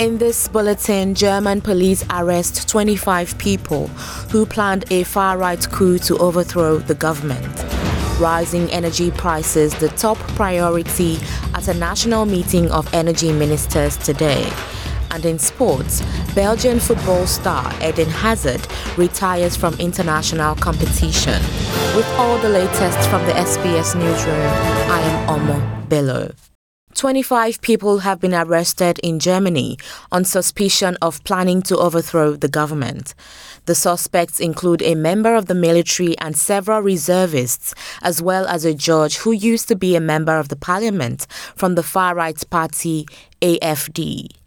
In this bulletin, German police arrest 25 people who planned a far right coup to overthrow the government. Rising energy prices, the top priority at a national meeting of energy ministers today. And in sports, Belgian football star Eden Hazard retires from international competition. With all the latest from the SBS newsroom, I am Omo Bello. 25 people have been arrested in Germany on suspicion of planning to overthrow the government. The suspects include a member of the military and several reservists, as well as a judge who used to be a member of the parliament from the far right party AFD.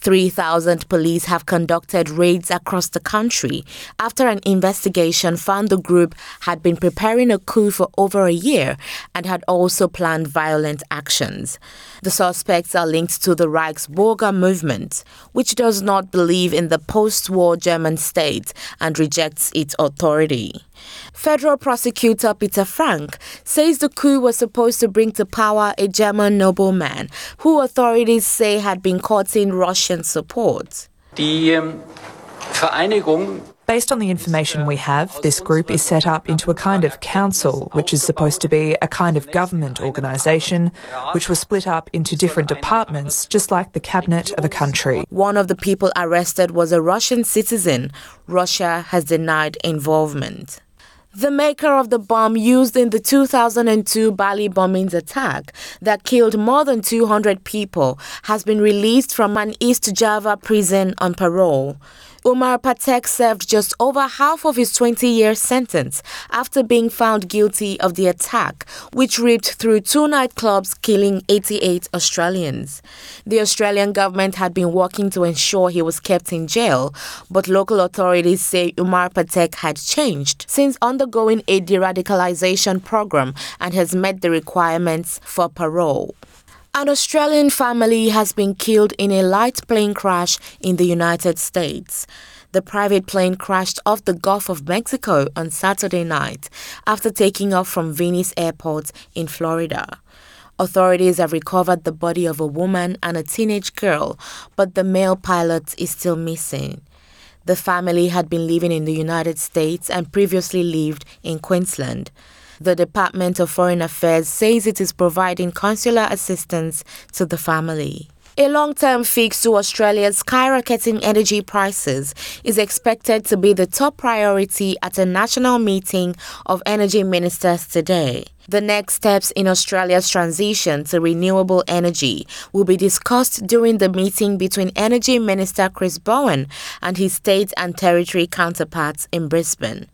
3,000 police have conducted raids across the country after an investigation found the group had been preparing a coup for over a year and had also planned violent actions. The suspects are linked to the Reichsbürger movement, which does not believe in the post war German state and rejects its authority. Federal prosecutor Peter Frank says the coup was supposed to bring to power a German nobleman who authorities say had been courting Russian support. Die ähm, um, Vereinigung Based on the information we have, this group is set up into a kind of council, which is supposed to be a kind of government organisation, which was split up into different departments, just like the cabinet of a country. One of the people arrested was a Russian citizen. Russia has denied involvement. The maker of the bomb used in the 2002 Bali bombings attack that killed more than 200 people has been released from an East Java prison on parole. Umar Patek served just over half of his 20 year sentence after being found guilty of the attack, which ripped through two nightclubs, killing 88 Australians. The Australian government had been working to ensure he was kept in jail, but local authorities say Umar Patek had changed since undergoing a de radicalization program and has met the requirements for parole. An Australian family has been killed in a light plane crash in the United States. The private plane crashed off the Gulf of Mexico on Saturday night after taking off from Venice Airport in Florida. Authorities have recovered the body of a woman and a teenage girl, but the male pilot is still missing. The family had been living in the United States and previously lived in Queensland. The Department of Foreign Affairs says it is providing consular assistance to the family. A long term fix to Australia's skyrocketing energy prices is expected to be the top priority at a national meeting of energy ministers today. The next steps in Australia's transition to renewable energy will be discussed during the meeting between Energy Minister Chris Bowen and his state and territory counterparts in Brisbane.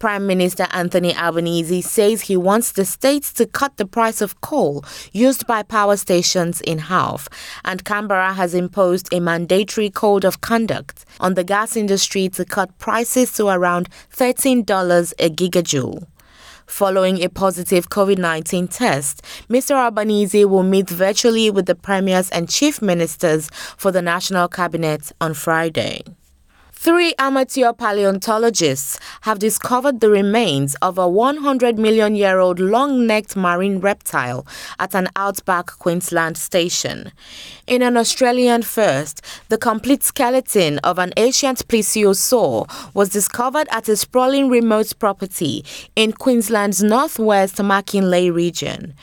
Prime Minister Anthony Albanese says he wants the states to cut the price of coal used by power stations in half, and Canberra has imposed a mandatory code of conduct on the gas industry to cut prices to around $13 a gigajoule. Following a positive COVID 19 test, Mr. Albanese will meet virtually with the premiers and chief ministers for the National Cabinet on Friday. Three amateur paleontologists have discovered the remains of a 100 million year old long necked marine reptile at an outback Queensland station. In an Australian first, the complete skeleton of an ancient plesiosaur was discovered at a sprawling remote property in Queensland's northwest McKinlay region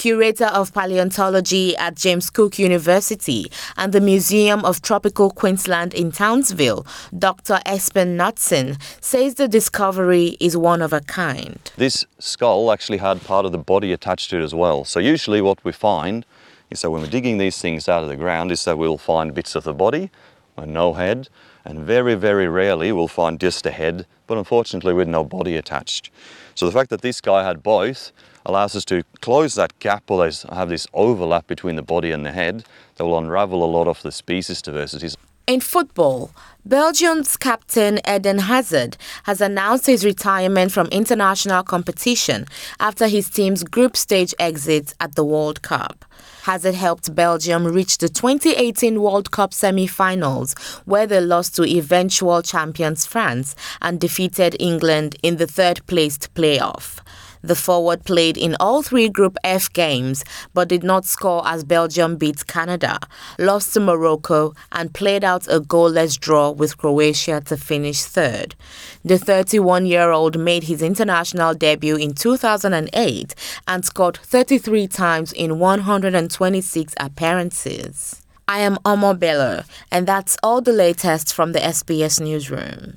curator of paleontology at James Cook University and the Museum of Tropical Queensland in Townsville, Dr. Espen Knutsen, says the discovery is one of a kind. This skull actually had part of the body attached to it as well. So usually what we find is that when we're digging these things out of the ground is that we'll find bits of the body, no head, and very, very rarely we'll find just a head, but unfortunately with no body attached. So the fact that this guy had both allows us to close that gap or have this overlap between the body and the head that will unravel a lot of the species diversities. In football, Belgium's captain Eden Hazard has announced his retirement from international competition after his team's group stage exit at the World Cup. Hazard helped Belgium reach the 2018 World Cup semi-finals where they lost to eventual champions France and defeated England in the third-placed playoff. The forward played in all three Group F games but did not score as Belgium beat Canada, lost to Morocco, and played out a goalless draw with Croatia to finish third. The 31 year old made his international debut in 2008 and scored 33 times in 126 appearances. I am Omo Bello, and that's all the latest from the SBS Newsroom.